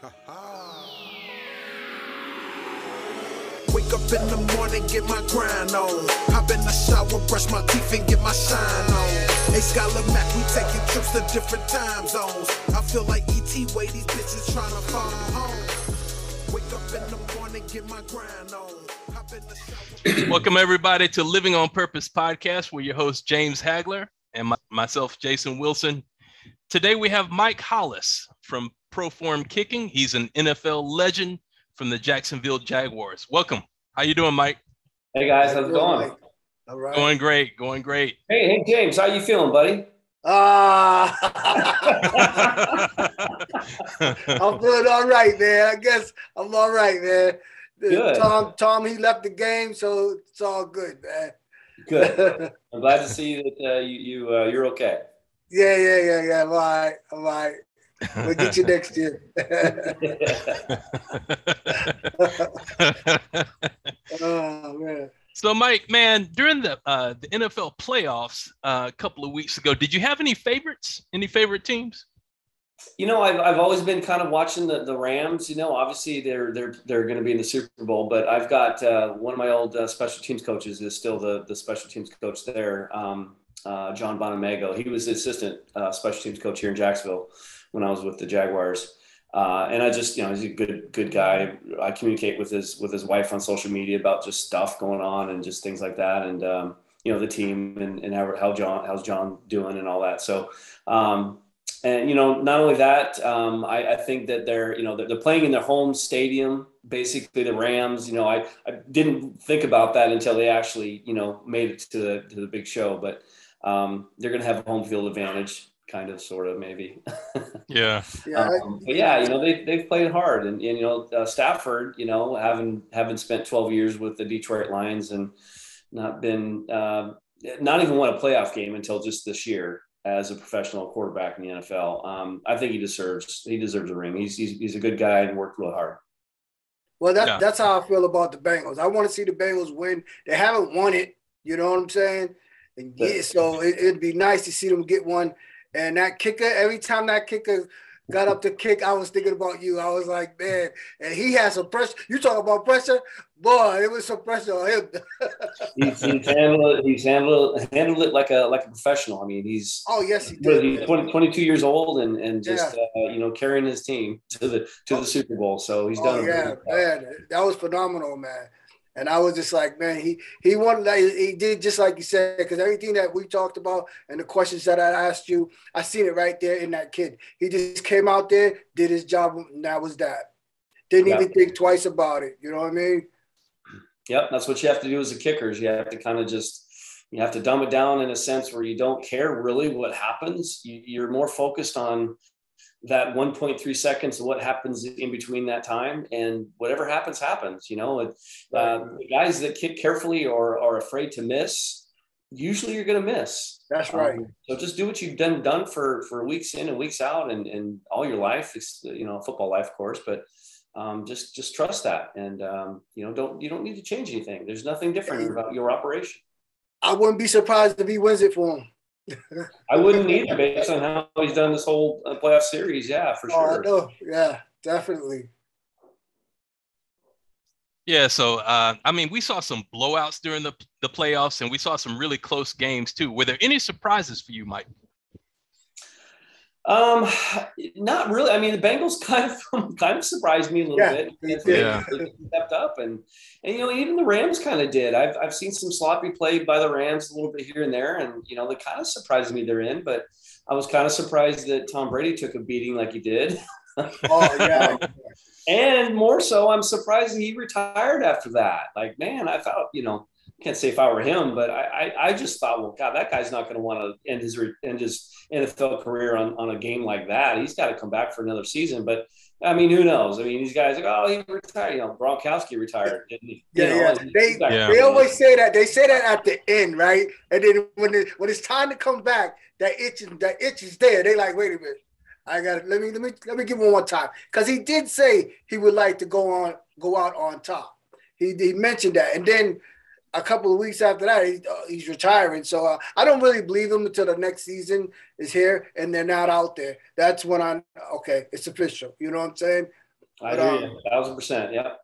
Wake up in the morning, get my grind on. Hop in the shower, brush my teeth, and get my shine on. Hey, Scholar Mac, we taking trips to different time zones. I feel like ET way these bitches trying to follow home. Wake up in the morning, get my grind on. Hop in the shower. Welcome everybody to Living on Purpose podcast. We're your host James Hagler and my, myself Jason Wilson. Today we have Mike Hollis from Proform Kicking. He's an NFL legend from the Jacksonville Jaguars. Welcome. How you doing, Mike? Hey guys, how's it going? All right. Going great. Going great. Hey, hey James, how you feeling, buddy? Ah, I'm feeling all right, man. I guess I'm all right, man. Good. Tom, Tom, he left the game, so it's all good, man. Good. I'm glad to see that uh, you you uh, you're okay. yeah, yeah, yeah, yeah. I'm all right. I'm all right. We'll get you next year. oh man. so, Mike, man, during the uh, the NFL playoffs uh, a couple of weeks ago, did you have any favorites? Any favorite teams? you know, I've, I've always been kind of watching the, the Rams. You know, obviously they're they're they're going to be in the Super Bowl, but I've got uh, one of my old uh, special teams coaches is still the the special teams coach there, um, uh, John Bonamego. He was the assistant uh, special teams coach here in Jacksonville when I was with the Jaguars. Uh, and I just, you know, he's a good, good guy. I communicate with his with his wife on social media about just stuff going on and just things like that, and um, you know, the team and, and how, how John, how's John doing and all that. So, um, and you know, not only that, um, I, I think that they're, you know, they're, they're playing in their home stadium, basically the Rams. You know, I, I didn't think about that until they actually, you know, made it to the to the big show, but um, they're going to have a home field advantage, kind of, sort of, maybe. Yeah. Yeah, Um, but yeah, you know they they've played hard, and, and you know uh, Stafford, you know, having having spent 12 years with the Detroit Lions and not been uh, not even won a playoff game until just this year as a professional quarterback in the NFL. Um, I think he deserves he deserves a ring. He's he's, he's a good guy and worked real hard. Well, that, Yeah. that's how I feel about the Bengals. I want to see the Bengals win. They haven't won it. You know what I'm saying? And Yeah. yeah, so it, it'd be nice to see them get one. And that kicker, every time that kicker got up to kick, I was thinking about you. I was like, man, and he has some pressure. You talk about pressure, boy, it was some pressure on him. He's, he's handled it. He's handled handled it like a like a professional. I mean, he's oh yes, he did. he, 20, 22 years old and and just uh, you know carrying his team to the to the Super Bowl. So he's Oh done. yeah, really good job. man, that was phenomenal, man. And I was just like, man, he he wanted like he did just like you said, because everything that we talked about and the questions that I asked you, I seen it right there in that kid. He just came out there, did his job, and that was that. Didn't Yeah. even think twice about it. You know what I mean? Yep, that's what you have to do as a kicker. Is you have to kind of just you have to dumb it down in a sense where you don't care really what happens. You, you're more focused on that 1.3 seconds of what happens in between that time, and whatever happens, happens. You know, it, uh, the guys that kick carefully or are afraid to miss, usually you're going to miss. That's right. Um, so just do what you've done done for for weeks in and weeks out, and and all your life. It's you know football life, of course, but um, just just trust that, and um, you know don't you don't need to change anything. There's nothing different about your operation. I wouldn't be surprised if he wins it for him. I wouldn't either, based on how he's done this whole uh, playoff series. Yeah, for Oh, I sure. know. Yeah, definitely. Yeah, so uh, I mean, we saw some blowouts during the the playoffs, and we saw some really close games too. Were there any surprises for you, Mike? Um, not really. I mean, the Bengals kind of kind of surprised me a little Yeah, bit. they They- Yeah. they stepped up, and and you know even the Rams kind of did. I've I've seen some sloppy play by the Rams a little bit here and there, and you know they kind of surprised me they're in. But I was kind of surprised that Tom Brady took a beating like he did, Oh yeah. and more so, I'm surprised he retired after that. Like man, I thought you know. Can't say if I were him, but I, I, I just thought, well, God, that guy's not going to want to end his end his NFL career on, on a game like that. He's got to come back for another season. But I mean, who knows? I mean, these guys like, oh, he retired. You know, Gronkowski retired, didn't he? You Yeah, know, yeah. They Yeah. they always say that. They say that at the end, right? And then when it, when it's time to come back, that itch is that itch is there. They like, wait a minute, I got to let me let me let me give him one more time because he did say he would like to go on go out on top. He he mentioned that, and then a couple of weeks after that, he, uh, he's retiring. So uh, I don't really believe him until the next season is here and they're not out there. That's when I'm okay. It's official. You know what I'm saying? I but, agree, um, thousand percent. Yeah.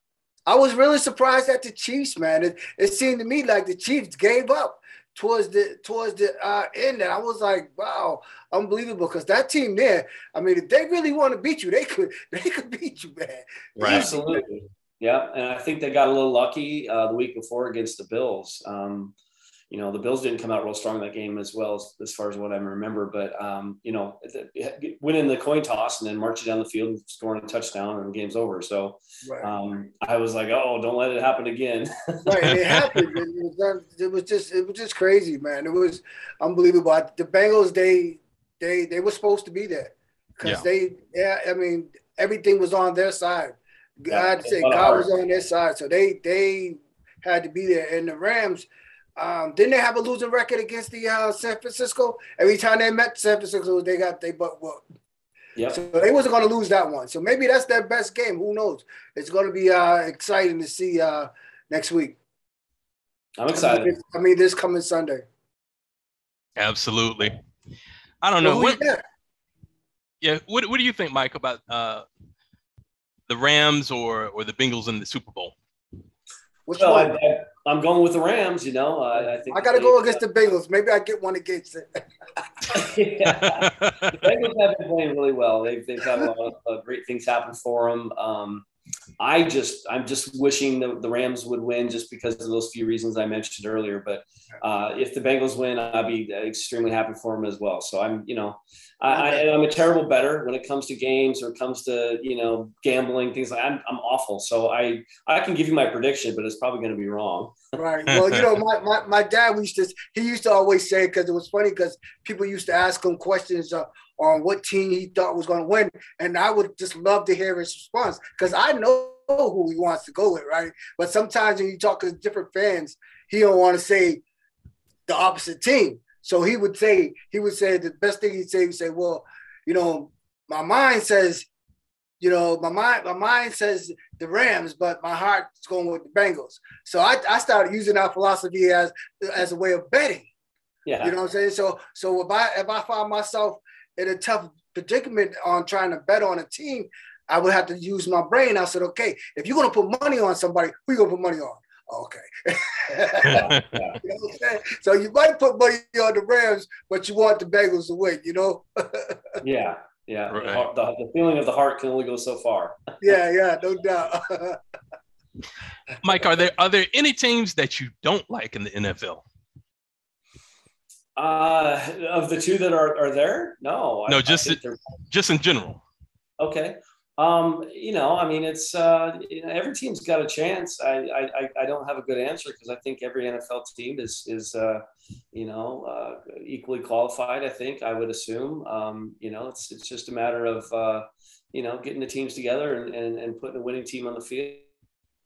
I was really surprised at the Chiefs, man. It, it seemed to me like the Chiefs gave up towards the towards the uh, end, and I was like, "Wow, unbelievable!" Because that team there, I mean, if they really want to beat you, they could they could beat you, man. Right. Absolutely. Yeah, and I think they got a little lucky uh, the week before against the Bills. Um, you know, the Bills didn't come out real strong that game as well as, as far as what I remember. But, um, you know, winning the coin toss and then marching down the field and scoring a touchdown and the game's over. So right. um, I was like, oh, don't let it happen again. right. It happened. It was, it was just, it was just crazy, man. It was unbelievable. The Bengals, they, they, they were supposed to be there because yeah. they, yeah, I mean, everything was on their side. God yeah, say God was on their side. So they, they had to be there. And the Rams, um, didn't they have a losing record against the uh, San Francisco? Every time they met San Francisco, they got they but what? Yeah. So they wasn't going to lose that one. So maybe that's their best game. Who knows? It's going to be uh, exciting to see uh, next week. I'm excited. I mean, this coming Sunday. Absolutely. I don't know. What, yeah. What, what do you think, Mike, about uh, the Rams or or the Bengals in the Super Bowl? Which well, one? I, am going with the Rams. You know, I, I think I got to go against the Bengals. Maybe I get one against it. yeah. The Bengals have been playing really well. They've they've had a lot of uh, great things happen for them. Um, I just I'm just wishing the, the Rams would win just because of those few reasons I mentioned earlier. But uh, if the Bengals win, I'd be extremely happy for them as well. So I'm you know I, I, am a terrible better when it comes to games or it comes to you know gambling things like I'm I'm awful. So I I can give you my prediction, but it's probably going to be wrong. right. Well, you know my, my, my dad used to he used to always say because it was funny because people used to ask him questions. Uh, on what team he thought was going to win. And I would just love to hear his response because I know who he wants to go with, right? But sometimes when you talk to different fans, he don't want to say the opposite team. So he would say, he would say the best thing he'd say, he'd say, well, you know, my mind says, you know, my mind, my mind says the Rams, but my heart's going with the Bengals. So I, I started using that philosophy as as a way of betting. Yeah. You know what I'm saying? So so if I if I find myself in a tough predicament on trying to bet on a team, I would have to use my brain. I said, okay, if you're gonna put money on somebody, who you gonna put money on? Oh, okay. you know so you might put money on the Rams, but you want the Bengals to win, you know? yeah, yeah. Right. The, the, feeling of the heart can only go so far. yeah, yeah, no doubt. Mike, are there are there any teams that you don't like in the NFL? Uh, of the two that are, are there, no. No, I, just I just in general. Okay. Um, you know, I mean, it's uh, you know, every team's got a chance. I I, I don't have a good answer because I think every NFL team is is uh, you know uh, equally qualified. I think I would assume. Um, you know, it's it's just a matter of uh, you know getting the teams together and, and, and putting a winning team on the field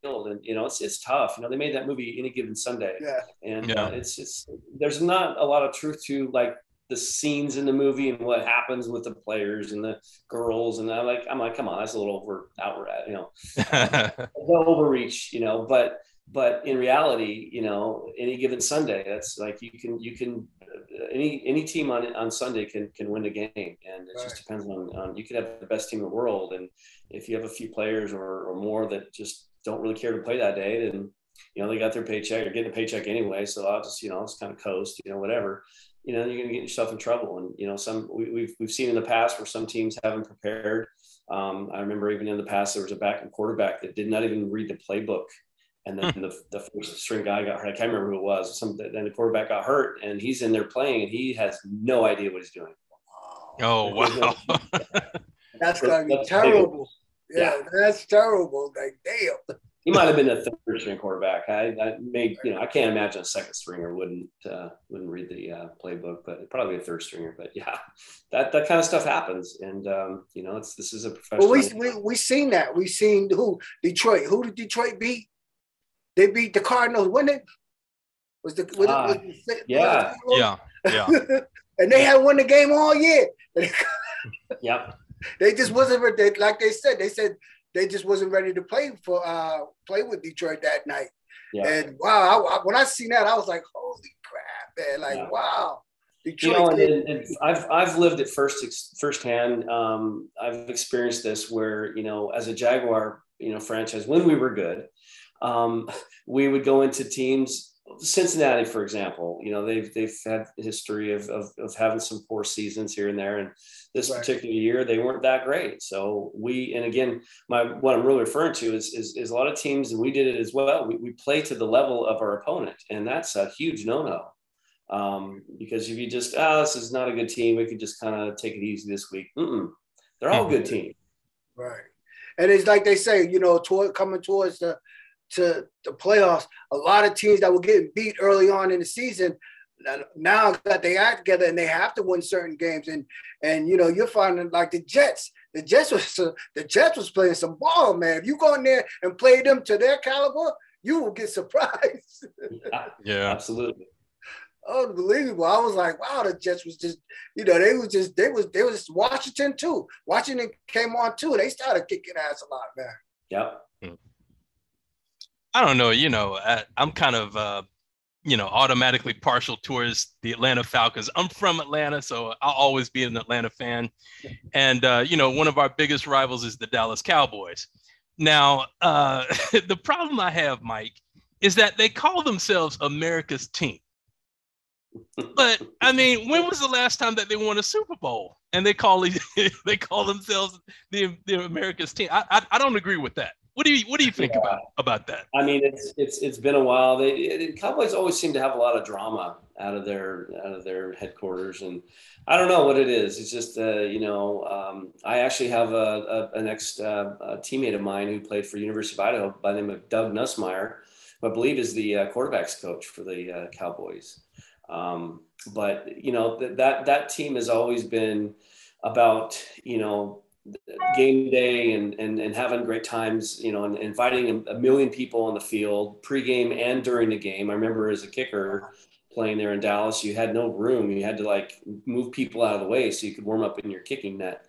and you know it's it's tough you know they made that movie any given sunday yeah and yeah. Uh, it's it's there's not a lot of truth to like the scenes in the movie and what happens with the players and the girls and I like I'm like come on that's a little over outward you know overreach you know but but in reality you know any given Sunday that's like you can you can uh, any any team on on Sunday can can win a game and it right. just depends on, on you could have the best team in the world and if you have a few players or, or more that just don't really care to play that day then you know they got their paycheck or getting a paycheck anyway so I'll just you know it's kind of coast you know whatever you know, you're going to get yourself in trouble. And, you know, some we, have we've, we've seen in the past where some teams haven't prepared. Um, I remember even in the past, there was a back and quarterback that did not even read the playbook. And then hmm. the, the first string guy got hurt. I can't remember who it was. Some, then the quarterback got hurt and he's in there playing and he has no idea what he's doing. Oh, wow. that's going to be terrible. Yeah, yeah, that's terrible. Like, damn he might have been a third string quarterback. I, I may, you know, I can't imagine a second stringer wouldn't uh, wouldn't read the uh, playbook, but probably a third stringer. But yeah, that that kind of stuff happens, and um, you know, it's this is a professional. Well, we we we seen that. We seen who Detroit. Who did Detroit beat? They beat the Cardinals. When it was the, was uh, it, was the yeah yeah yeah, and they had won the game all year. yep. They just wasn't ready, like they said. They said they just wasn't ready to play for uh play with Detroit that night. Yeah. And wow, I, I, when I seen that, I was like, holy crap, man! Like, yeah. wow, Detroit you know, and, and, I've I've lived it first firsthand. Um, I've experienced this where you know, as a Jaguar, you know, franchise when we were good, um, we would go into teams. Cincinnati, for example, you know they've they've had a history of, of, of having some poor seasons here and there, and this right. particular year they weren't that great. So we and again, my what I'm really referring to is is, is a lot of teams, and we did it as well. We, we play to the level of our opponent, and that's a huge no no. Um, because if you just, oh, this is not a good team, we could just kind of take it easy this week. Mm-mm. They're all good teams. Right. And it's like they say, you know, toward, coming towards the to the playoffs, a lot of teams that were getting beat early on in the season now that they act together and they have to win certain games and and you know you're finding like the Jets the Jets was the Jets was playing some ball man if you go in there and play them to their caliber you will get surprised yeah, yeah. absolutely unbelievable. I was like, wow, the Jets was just, you know, they was just, they was, they was Washington too. Washington came on too. They started kicking ass a lot, man. Yep. Hmm. I don't know. You know, I, am kind of, uh, you know, automatically partial towards the Atlanta Falcons. I'm from Atlanta, so I'll always be an Atlanta fan. And uh, you know, one of our biggest rivals is the Dallas Cowboys. Now, uh, the problem I have, Mike, is that they call themselves America's team but I mean, when was the last time that they won a Super Bowl and they call they call themselves the the America's team? I, I, I don't agree with that. What do you what do you think yeah. about about that? I mean, it's it's it's been a while. They the Cowboys always seem to have a lot of drama out of their out of their headquarters, and I don't know what it is. It's just uh, you know, um, I actually have a, a an ex uh, a teammate of mine who played for University of Idaho by the name of Doug Nussmeier, who I believe is the uh, quarterbacks coach for the uh, Cowboys. Um, but you know th- that that team has always been about you know game day and, and, and having great times, you know, and inviting a, million people on the field pregame and during the game. I remember as a kicker playing there in Dallas, you had no room. You had to like move people out of the way so you could warm up in your kicking net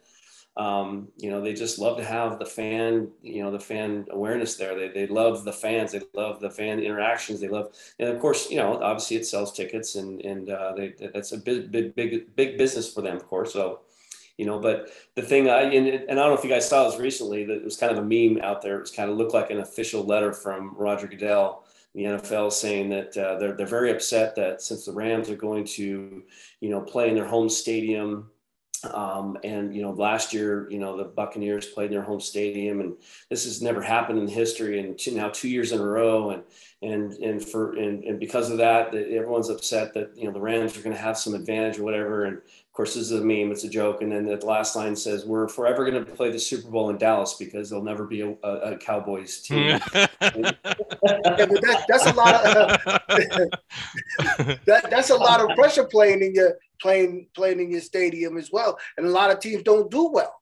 um, you know, they just love to have the fan, you know, the fan awareness there. They, they love the fans. They love the fan interactions. They love, and of course, you know, obviously it sells tickets and, and uh, they, that's a big, big, big, big business for them, of course. So, you know, but the thing I, and, and I don't know if you guys saw this recently, that it was kind of a meme out there. It was kind of looked like an official letter from Roger Goodell the NFL saying that uh, they're, they're very upset that since the Rams are going to, you know, play in their home stadium um, and you know, last year, you know, the Buccaneers played in their home stadium, and this has never happened in history. And two, now two years in a row, and and and for and, and because of that, that everyone's upset that you know the Rams are going to have some advantage or whatever. And of course, this is a meme; it's a joke. And then the last line says, "We're forever going to play the Super Bowl in Dallas because there'll never be a, a, a Cowboys team." yeah, that, that's a lot of that, that's a lot of pressure playing in your playing playing in your stadium as well. And a lot of teams don't do well.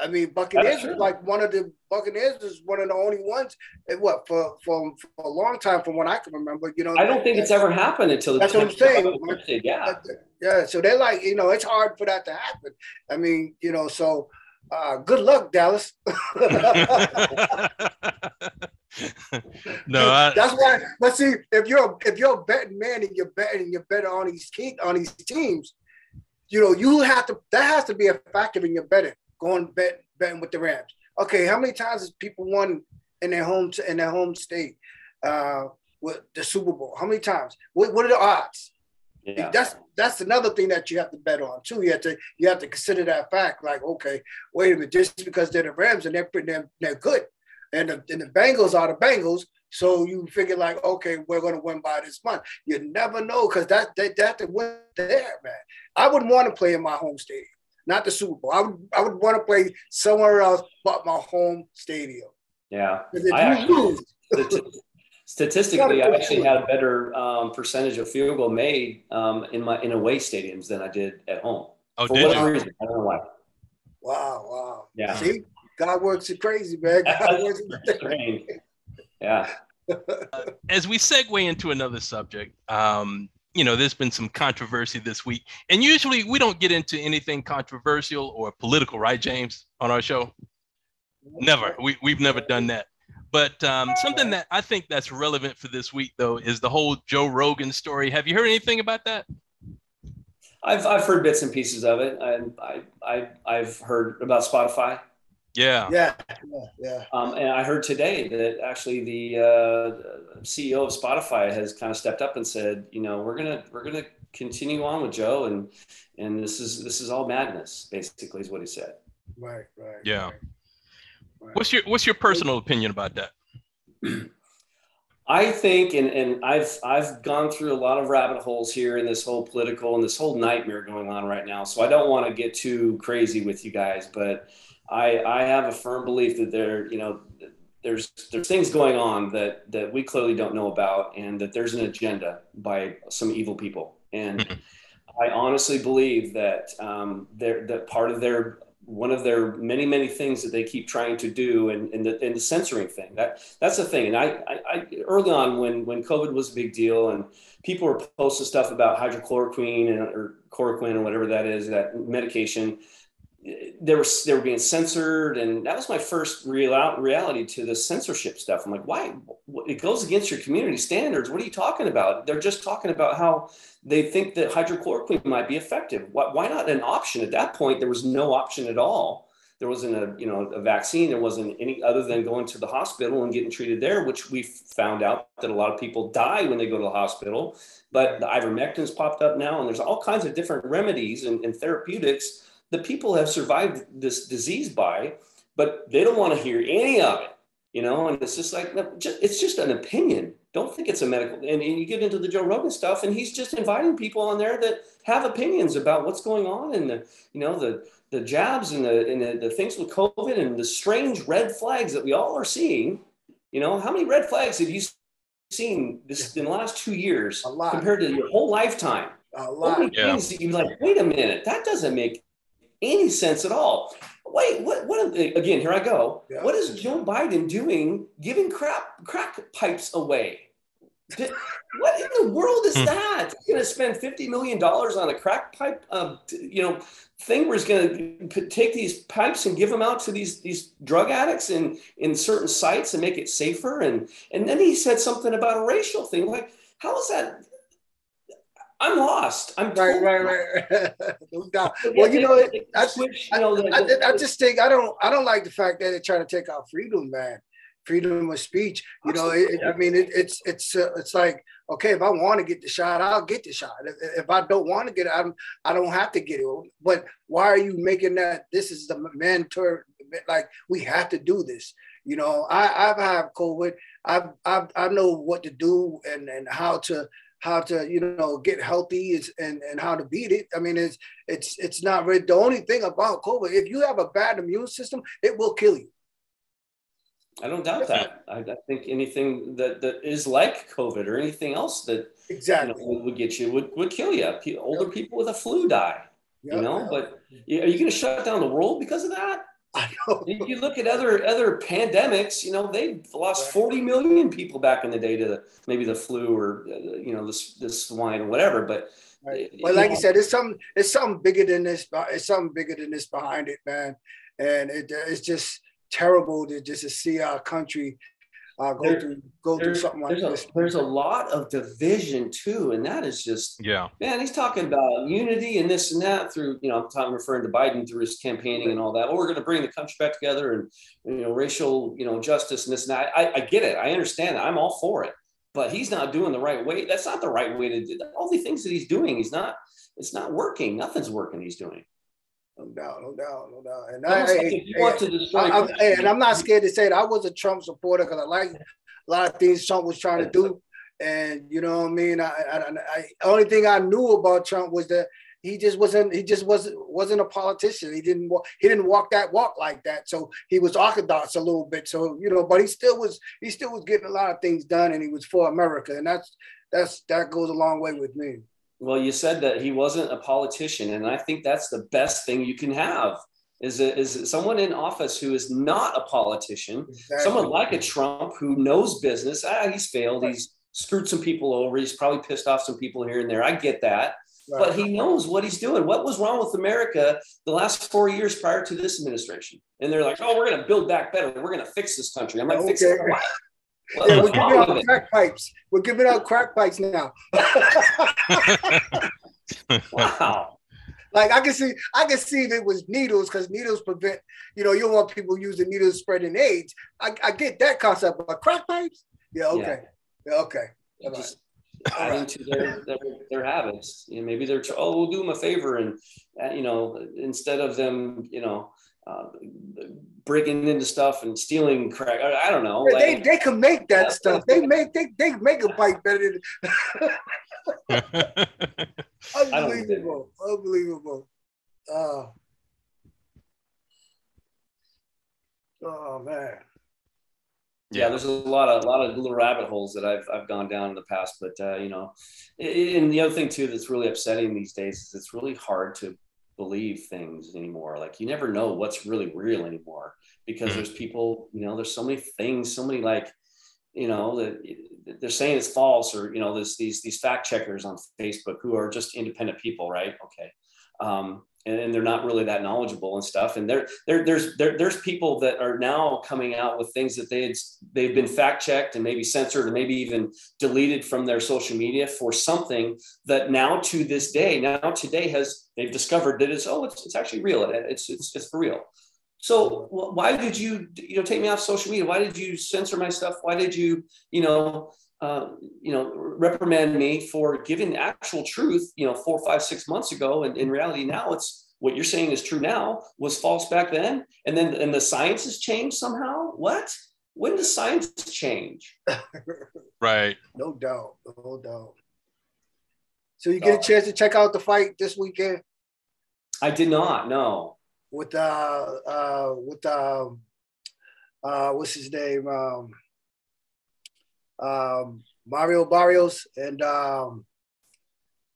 I mean, Buccaneers is like one of the Buccaneers is one of the only ones. What for, for for a long time, from what I can remember. You know, I don't think it's ever happened until that's what I'm saying. Yeah, yeah. So they're like, you know, it's hard for that to happen. I mean, you know, so uh, good luck, Dallas. no, I, that's why. But see, if you're if you're a betting man and you're betting and you're betting on these on these teams, you know you have to that has to be a factor in your betting. Going bet betting with the Rams. Okay, how many times has people won in their home in their home state uh, with the Super Bowl? How many times? What, what are the odds? Yeah. That's that's another thing that you have to bet on too. You have to you have to consider that fact. Like, okay, wait a minute, just because they're the Rams and they're they're, they're good, and the, and the Bengals are the Bengals. So you figure like, okay, we're going to win by this month. You never know because that that that the win there, man. I wouldn't want to play in my home stadium, not the Super Bowl. I would I would want to play somewhere else but my home stadium. Yeah, I actually, statistically, I actually had a better um, percentage of field goal made um, in my in away stadiums than I did at home. Oh, For did whatever you? reason, I don't know why. Wow, wow. Yeah. See, God works it crazy, man. God works it Yeah. As we segue into another subject, um, you know, there's been some controversy this week, and usually we don't get into anything controversial or political, right, James, on our show? Never. We we've never done that. But um, something that I think that's relevant for this week, though, is the whole Joe Rogan story. Have you heard anything about that? I've I've heard bits and pieces of it. I I, I I've heard about Spotify. Yeah. Yeah. Yeah. yeah. Um, and I heard today that actually the uh, CEO of Spotify has kind of stepped up and said, you know, we're gonna we're gonna continue on with Joe, and and this is this is all madness, basically, is what he said. Right. Right. Yeah. Right. Right. What's your What's your personal opinion about that? I think, and, and I've I've gone through a lot of rabbit holes here in this whole political and this whole nightmare going on right now. So I don't want to get too crazy with you guys, but I I have a firm belief that there, you know, there's there's things going on that that we clearly don't know about, and that there's an agenda by some evil people. And I honestly believe that um, that part of their one of their many many things that they keep trying to do and, and, the, and the censoring thing that that's the thing and I, I, I, early on when when covid was a big deal and people were posting stuff about hydrochloroquine and, or chloroquine or whatever that is that medication they were they were being censored and that was my first real reality to the censorship stuff. I'm like why? It goes against your community standards. What are you talking about? They're just talking about how they think that hydrochloroquine might be effective. Why, why not an option? At that point there was no option at all. There wasn't a you know a vaccine. There wasn't any other than going to the hospital and getting treated there which we found out that a lot of people die when they go to the hospital. But the ivermectin's popped up now and there's all kinds of different remedies and, and therapeutics the people have survived this disease by, but they don't want to hear any of it, you know. And it's just like it's just an opinion. Don't think it's a medical. And, and you get into the Joe Rogan stuff, and he's just inviting people on there that have opinions about what's going on and the you know the the jabs and the and the, the things with COVID and the strange red flags that we all are seeing. You know, how many red flags have you seen this in the last two years compared to your whole lifetime? A lot. Yeah. Things that you're like, wait a minute, that doesn't make any sense at all. Wait, what? What? Again, here I go. Yeah. What is Joe Biden doing, giving crap crack pipes away? what in the world is hmm. that? He's going to spend fifty million dollars on a crack pipe, um, you know, thing where he's going to take these pipes and give them out to these these drug addicts in in certain sites and make it safer. And and then he said something about a racial thing. Like, how is that? I'm lost. I'm right, right, right. no doubt. Well, you know, I, switch, you know, I, I, I, just think I don't, I don't like the fact that they're trying to take our freedom, man. Freedom of speech. You know, it, I mean, it, it's, it's, uh, it's like, okay, if I want to get the shot, I'll get the shot. If, if I don't want to get it, I'm, I don't have to get it. But why are you making that? This is the mentor. Like we have to do this. You know, I, I've had COVID. I've, I've, I know what to do and and how to how to you know get healthy is, and and how to beat it. I mean, it's it's it's not really the only thing about COVID. If you have a bad immune system, it will kill you. I don't doubt that. I, I think anything that, that is like COVID or anything else that exactly you know, would get you would, would kill you. Older yep. people with a flu die. Yep. You know, but are you going to shut down the world because of that? I know. If you look at other other pandemics, you know they've lost 40 million people back in the day to the, maybe the flu or uh, you know this this swine or whatever. But right. well, like know, you said, it's something it's something bigger than this. It's something bigger than this behind it, man. And it, it's just terrible to just to see our country uh, go there, through go through something like there's this. A, there's a lot of division too, and that is just yeah. Man, he's talking about unity and this and that through you know I'm referring to Biden through his campaigning and all that. Well, we're going to bring the country back together and you know racial you know justice and this and that. I, I get it. I understand. I'm all for it. But he's not doing the right way. That's not the right way to do that. All the things that he's doing, he's not. It's not working. Nothing's working. He's doing. No doubt, no doubt, no doubt. And I, I, I, and I'm not scared to say it. I was a Trump supporter because I like a lot of things Trump was trying to do. And you know what I mean? I, I, I, only thing I knew about Trump was that he just wasn't he just wasn't wasn't a politician. He didn't walk he didn't walk that walk like that. So he was orthodox a little bit. So you know, but he still was he still was getting a lot of things done, and he was for America, and that's that's that goes a long way with me. Well, you said that he wasn't a politician, and I think that's the best thing you can have is, a, is someone in office who is not a politician, exactly. someone like a Trump who knows business. Ah, he's failed. Right. He's screwed some people over. He's probably pissed off some people here and there. I get that. Right. But he knows what he's doing. What was wrong with America the last four years prior to this administration? And they're like, oh, we're going to build back better. We're going to fix this country. I'm like, okay. fix it. Well, yeah, we're giving out crack pipes. We're giving out crack pipes now. wow. Like I can see, I can see if it was needles because needles prevent. You know, you don't want people using needles spreading AIDS. I, I get that concept, but crack pipes, yeah, okay, yeah, yeah okay. Just adding right. to their, their, their habits. You know, maybe they're oh, we'll do them a favor, and uh, you know, instead of them, you know, uh, breaking into stuff and stealing crack. I, I don't know. Like, they they can make that stuff. They make they they make a bike better than. Unbelievable! Unbelievable! Uh, oh man. Yeah, there's a lot of a lot of little rabbit holes that I've I've gone down in the past, but uh, you know, and the other thing too that's really upsetting these days is it's really hard to believe things anymore. Like you never know what's really real anymore because mm-hmm. there's people, you know, there's so many things, so many like, you know, that they're saying it's false or, you know, there's these, these fact checkers on Facebook who are just independent people, right? Okay. Um, and they're not really that knowledgeable and stuff. And there, there, there's, there, there's people that are now coming out with things that they had, they've been fact checked and maybe censored or maybe even deleted from their social media for something that now to this day, now today has, they've discovered that it's, oh, it's, it's actually real. It's, it's, it's for real. So why did you, you know, take me off social media? Why did you censor my stuff? Why did you, you know, uh, you know, reprimand me for giving the actual truth, you know, four, five, six months ago. And in reality, now it's what you're saying is true now was false back then. And then, and the science has changed somehow. What? When does science change? right. No doubt. No doubt. So you get a uh, chance to check out the fight this weekend? I did not. No. With uh uh with um uh what's his name um um, Mario Barrios and um,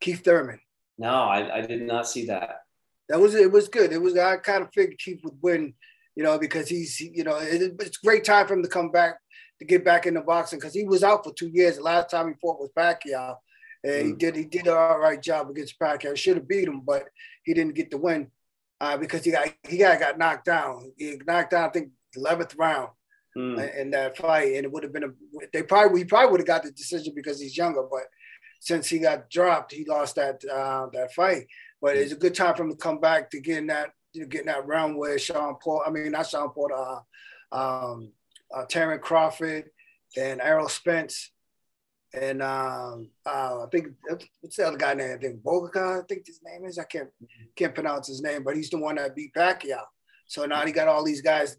Keith Thurman. No, I, I did not see that. That was it. Was good. It was. I kind of figured Keith would win, you know, because he's, you know, it, it's great time for him to come back to get back into boxing because he was out for two years. The last time he fought was Pacquiao, and mm. he did he did an all right job against Pacquiao. Should have beat him, but he didn't get the win uh, because he got he got got knocked down. He knocked down, I think, eleventh round mm. in that fight, and it would have been a. They probably he probably would have got the decision because he's younger, but since he got dropped, he lost that uh, that fight. But it's a good time for him to come back to getting that you know, getting that round where Sean Paul. I mean, not Sean Paul. Uh, um, uh, Terence Crawford and Errol Spence. And um, uh, I think what's the other guy name? I think Bogaca, I think his name is. I can't can't pronounce his name, but he's the one that beat Pacquiao. So now he got all these guys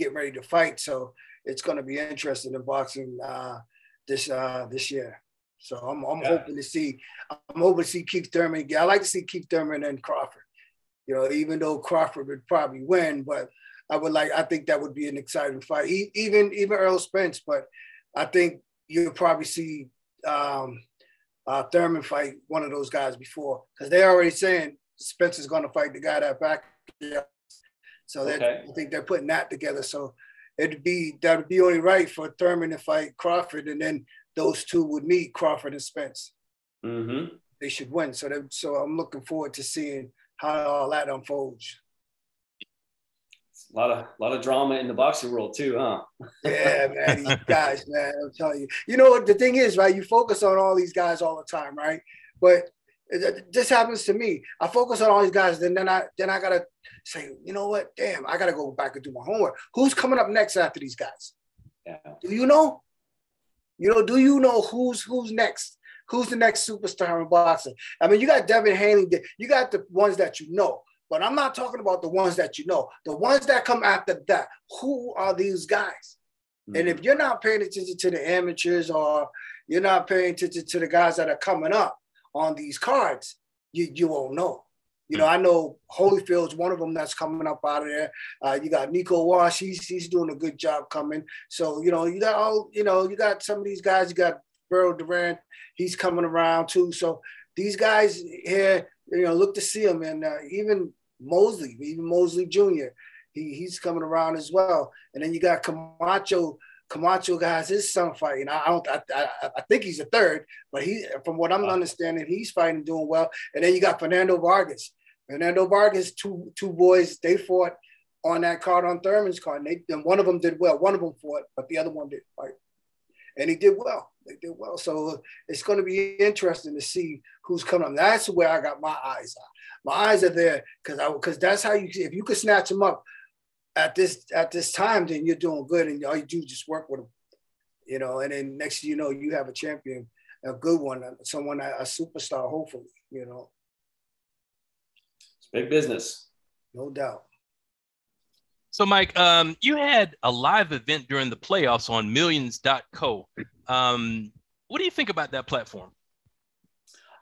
getting ready to fight. So it's going to be interesting in boxing uh, this uh, this year. So I'm, I'm yeah. hoping to see I'm hoping to see Keith Thurman. I like to see Keith Thurman and Crawford. You know, even though Crawford would probably win, but I would like I think that would be an exciting fight. He, even even Earl Spence, but I think you'll probably see um, uh, Thurman fight one of those guys before because they're already saying Spence is going to fight the guy that back. So okay. I think they're putting that together. So it'd be that would be only right for Thurman to fight Crawford, and then those two would meet Crawford and Spence. Mm-hmm. They should win. So that, so I'm looking forward to seeing how all that unfolds. A lot of a lot of drama in the boxing world too, huh? yeah, man. These guys, man. I'm telling you. You know what the thing is, right? You focus on all these guys all the time, right? But this happens to me. I focus on all these guys, then then I then I gotta say, you know what? Damn, I gotta go back and do my homework. Who's coming up next after these guys? Yeah. Do you know? You know, do you know who's who's next? Who's the next superstar in boxing? I mean, you got Devin Haney, you got the ones that you know, but I'm not talking about the ones that you know. The ones that come after that. Who are these guys? Mm-hmm. And if you're not paying attention to the amateurs or you're not paying attention to the guys that are coming up on these cards, you you won't know. You know, I know Holyfield's one of them that's coming up out of there. Uh, you got Nico Wash; he's he's doing a good job coming. So you know, you got all you know, you got some of these guys. You got Burrow Durant; he's coming around too. So these guys here, you know, look to see them, and uh, even Mosley, even Mosley Jr. He, he's coming around as well. And then you got Camacho. Camacho has his son fighting. I don't. I, I, I, think he's a third, but he, from what I'm understanding, he's fighting, doing well. And then you got Fernando Vargas. Fernando Vargas, two two boys, they fought on that card on Thurman's card. And, they, and one of them did well. One of them fought, but the other one did fight. and he did well. They did well. So uh, it's going to be interesting to see who's coming. Up. That's where I got my eyes on. My eyes are there because I because that's how you if you could snatch them up at this at this time, then you're doing good, and all you do is just work with them, you know. And then next you know, you have a champion, a good one, someone a superstar, hopefully, you know. It's big business, no doubt. So, Mike, um, you had a live event during the playoffs on Millions.co. Um, what do you think about that platform?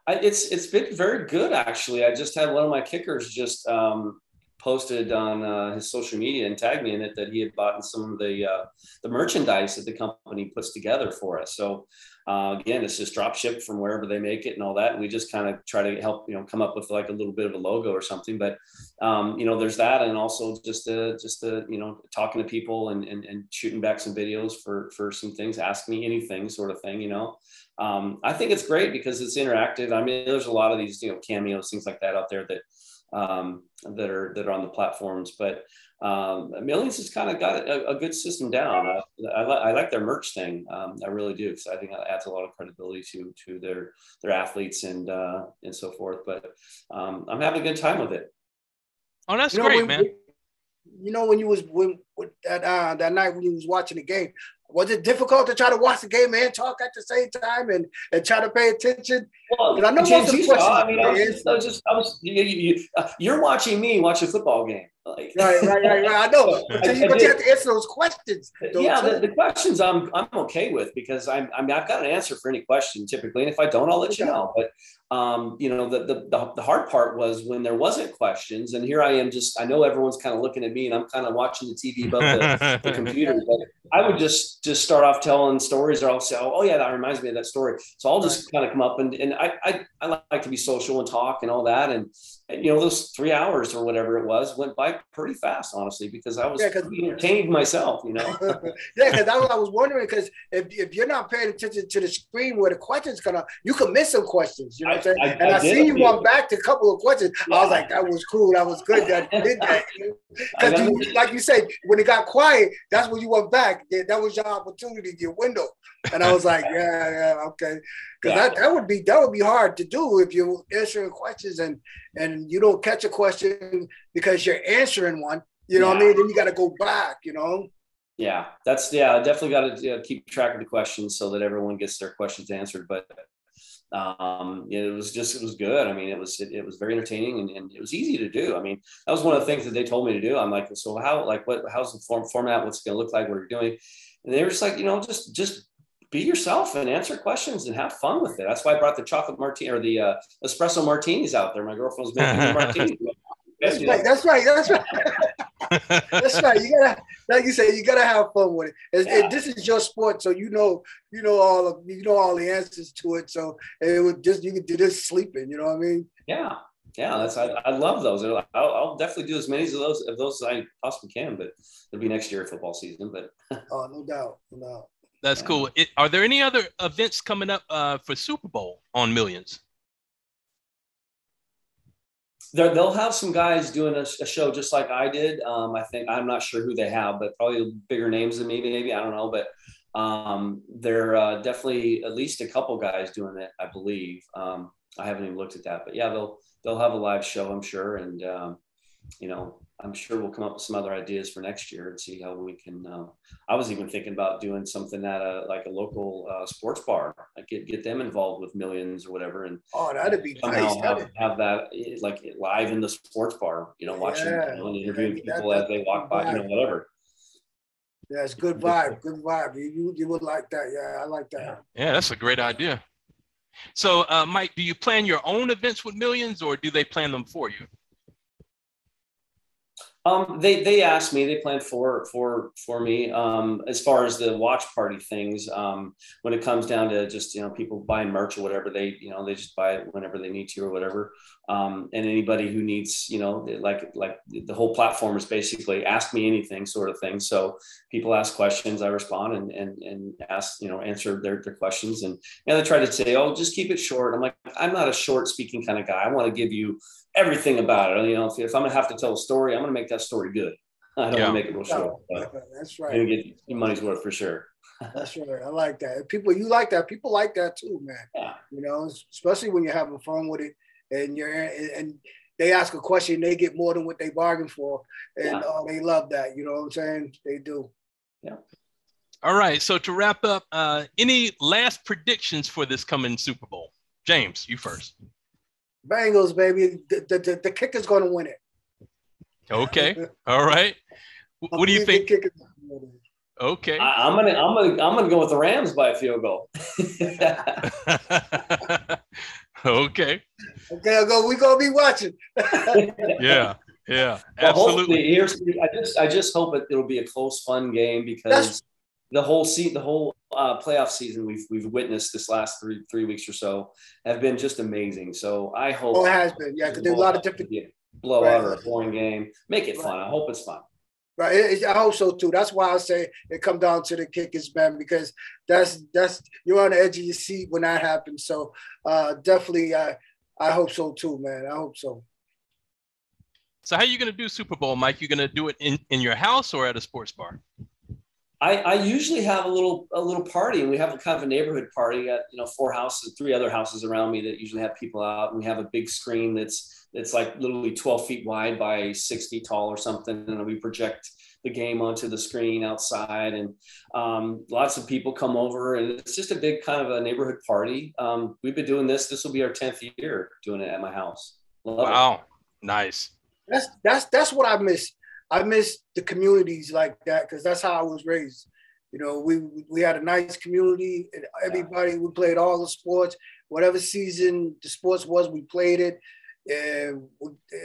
I, it's it's been very good actually. I just had one of my kickers just um, posted on uh, his social media and tagged me in it that he had bought some of the uh, the merchandise that the company puts together for us. So uh, again, it's just drop shipped from wherever they make it and all that. And we just kind of try to help you know come up with like a little bit of a logo or something. But um, you know, there's that, and also just the just the you know talking to people and, and and shooting back some videos for for some things, ask me anything sort of thing. You know, um, I think it's great because it's interactive. I mean, there's a lot of these you know cameos, things like that out there that um, that are that are on the platforms. But um, Millions has kind of got a, a, good system down. I, I, li- I, like their merch thing. Um, I really do because I think that adds a lot of credibility to to their their athletes and uh, and so forth. But um, I'm having a good time with it. Oh, that's you know, great, when, man. You know when you was when, when that uh, that night when you was watching the game, was it difficult to try to watch the game and talk at the same time and, and try to pay attention? Well, I know most of the questions. I mean, I was, I was just, I was, you, you, you're watching me watch a football game. Like, right, right, right, right. I know. But you, but you have to answer those questions. Yeah, the, the, questions I'm I'm okay with because I'm I mean I've got an answer for any question typically, and if I don't, I'll let okay. you know. But um, you know, the, the, the the hard part was when there wasn't questions, and here I am. Just I know everyone's kind of looking at me, and I'm kind of watching the TV above the, the computer. But I would just just start off telling stories, or I'll say, oh, oh yeah, that reminds me of that story. So I'll just kind of come up and and I, I I like to be social and talk and all that, and you know, those three hours or whatever it was went by pretty fast, honestly, because I was yeah, entertained myself, you know. yeah, because I, I, was wondering because if, if you're not paying attention to the screen where the questions come up, you could miss some questions. You know what I'm saying? I, and I, I see you went back to a couple of questions. Yeah. I was like, that was cool. That was good that you did that. Because like you said, when it got quiet, that's when you went back. That was your opportunity, your window. And I was like, yeah, yeah, okay because yeah. that, that would be that would be hard to do if you're answering questions and and you don't catch a question because you're answering one you know yeah. what i mean? Then you got to go back you know? Yeah that's yeah definitely got to you keep track of the questions so that everyone gets their questions answered but um it was just it was good. I mean it was it, it was very entertaining and, and, it was easy to do. I mean that was one of the things that they told me to do. I'm like so how like what how's the form format? What's it going to look like? What you're doing? And they were just like you know just just be yourself and answer questions and have fun with it. That's why I brought the chocolate martini or the uh, espresso martinis out there. My girlfriend's was making martinis. That's right. That's right. That's right. that's right. You gotta, like you said, you gotta have fun with it. Yeah. it. This is your sport, so you know, you know all of, you know all the answers to it. So it would just you could do this sleeping. You know what I mean? Yeah, yeah. That's I, I love those. I'll, I'll, definitely do as many of those of those as I possibly can. But it'll be next year football season. But oh, no doubt, no doubt. That's cool. It, are there any other events coming up uh, for Super Bowl on Millions? they will have some guys doing a, a, show just like I did. Um, I think I'm not sure who they have, but probably bigger names than me. Maybe I don't know, but um, there are uh, definitely at least a couple guys doing it. I believe. Um, I haven't even looked at that, but yeah, they'll they'll have a live show, I'm sure, and um, you know, I'm sure we'll come up with some other ideas for next year and see how we can. Uh, I was even thinking about doing something at a like a local uh, sports bar, like get get them involved with millions or whatever, and oh, that'd be nice. Have, have, that eh, like live in the sports bar, you know, watching yeah. you know, interviewing people as they walk by, you know, whatever. Yeah, it's good vibe, good vibe. You you would like that? Yeah, I like that. Yeah, that's a great idea. So, uh, Mike, do you plan your own events with millions, or do they plan them for you? Um, they they asked me. They planned for for for me. Um, as far as the watch party things, um, when it comes down to just you know people buying merch or whatever, they you know they just buy it whenever they need to or whatever. Um, and anybody who needs you know like like the whole platform is basically ask me anything sort of thing. So people ask questions, I respond and and and ask you know answer their their questions. And and they try to say, oh, just keep it short. I'm like, I'm not a short speaking kind of guy. I want to give you everything about it. You know, if, if I'm gonna have to tell a story, I'm gonna make that story good. I don't Yeah. want to make it real short, but That's right. gonna get your money's worth for sure. That's right. I like that. People, you like that. People like that too, man. Yeah. You know, especially when you're having fun with it, and you're and, and they ask a question, they get more than what they bargained for, and Yeah. uh, they love that. You know what I'm saying? They do. Yeah. All right. So to wrap up, uh, any last predictions for this coming Super Bowl? James, you first. Bengals, baby. The the, the, the kicker's going to win it. Okay. All right. What do you think? the kicker's gonna win it. Okay. I, I'm gonna, I'm gonna, I'm gonna go with the Rams by a field goal. okay. Okay, I'll go. We gonna be watching. Yeah. Yeah. Well, Absolutely. here's I just I just hope it, it'll be a close, fun game because That's- the whole se- the whole uh, playoff season we've we've witnessed this last three three weeks or so have been just amazing. So I hope Oh, it has been. Yeah, because there's a lot of different. Be a blowout or a boring game. Make it fun. I hope it's fun. Right. It- it- I hope so too. That's why I say it come down to the kickers, man, because that's that's you're on the edge of your seat when that happens. So uh definitely I I hope so too, man. I hope so. So how are you gonna do Super Bowl, Mike? You gonna do it in, in your house or at a sports bar? I, I usually have a little a little party, and we have a kind of a neighborhood party at you know four houses, three other houses around me that usually have people out, and we have a big screen that's that's like literally twelve feet wide by six feet tall or something, and we project the game onto the screen outside, and um, lots of people come over, and it's just a big kind of a neighborhood party. Um, we've been doing this; this will be our tenth year doing it at my house. Love it. Wow. Nice. That's that's that's what I miss. I miss the communities like that because that's how I was raised. You know, we we had a nice community and everybody we played all the sports, whatever season the sports was, we played it. And,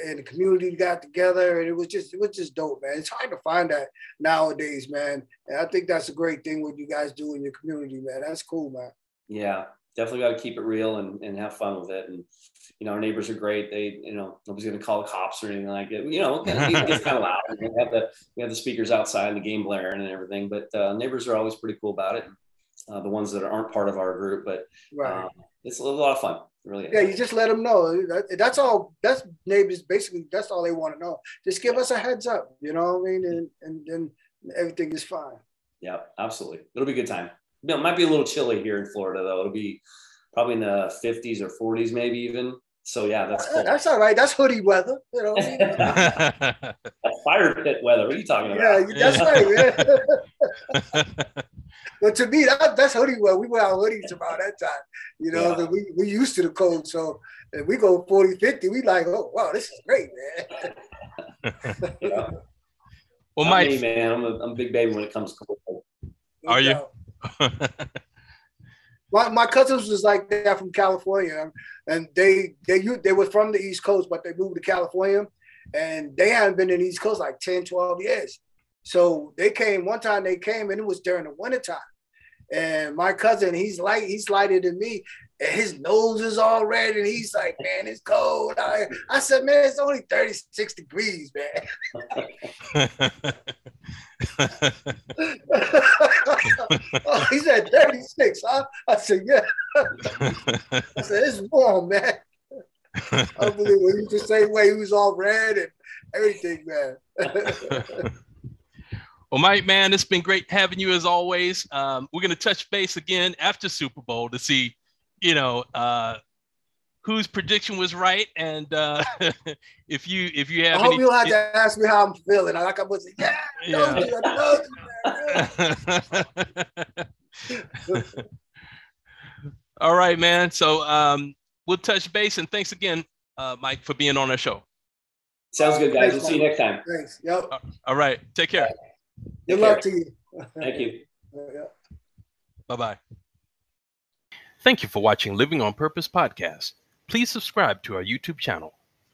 and the community got together and it was just it was just dope, man. It's hard to find that nowadays, man. And I think that's a great thing what you guys do in your community, man. That's cool, man. Yeah, definitely got to keep it real and, and have fun with it. And you know, our neighbors are great. They, you know, nobody's going to call the cops or anything like it. You know, it gets kind of loud. We have the we have the speakers outside and the game blaring and everything. But uh, neighbors are always pretty cool about it. Uh, the ones that aren't part of our group, but Right. um, it's a lot of fun. Really. Yeah, you just let them know. That- That's all. That's neighbors. Basically, that's all they want to know. Just give us a heads up. You know what I mean? And and then everything is fine. Yeah, absolutely. It'll be a good time. You know, it might be a little chilly here in Florida though. It'll be probably in the 50s or 40s, maybe even. So yeah, that's cool. That's all right. That's hoodie weather. You know. What That's fire pit weather. What are you talking about? yeah, that's right. Yeah. but to me, that, that's hoodie weather. We wear our hoodies about that time. You know, Yeah. 'cause we we used to the cold. So if we go 40, 50, we like, oh wow, this is great, man. Yeah. well, Mike. man, I'm a, I'm a big baby when it comes to cold. Are you? My, my cousins was like that from California, and they they they were from the East Coast, but they moved to California, and they hadn't been in the East Coast like 10, 12 years. So they came one time. They came, and it was during the wintertime. And my cousin, he's light, he's lighter than me, and his nose is all red, and he's like, "Man, it's cold." I, I said, "Man, it's only thirty six degrees, man." oh, he said thirty six. Huh? I said, "Yeah." I said, "It's warm, man." Unbelievable. He was the same way. He was all red and everything, man. well, Mike, man, it's been great having you as always. Um, we're gonna touch base again after Super Bowl to see, you know, uh, whose prediction was right, and uh, if you if you have. I have hope any. you'll have to ask me how I'm feeling. I like I was, yeah, yeah. I told man. All right, man. So um, we'll touch base, and thanks again, uh, Mike, for being on our show. Sounds good, guys. We'll see you next time. Thanks. Yep. All right, take care. Good Take luck care. to you. Thank you. Bye bye. Thank you for watching Living on Purpose podcast. Please subscribe to our YouTube channel.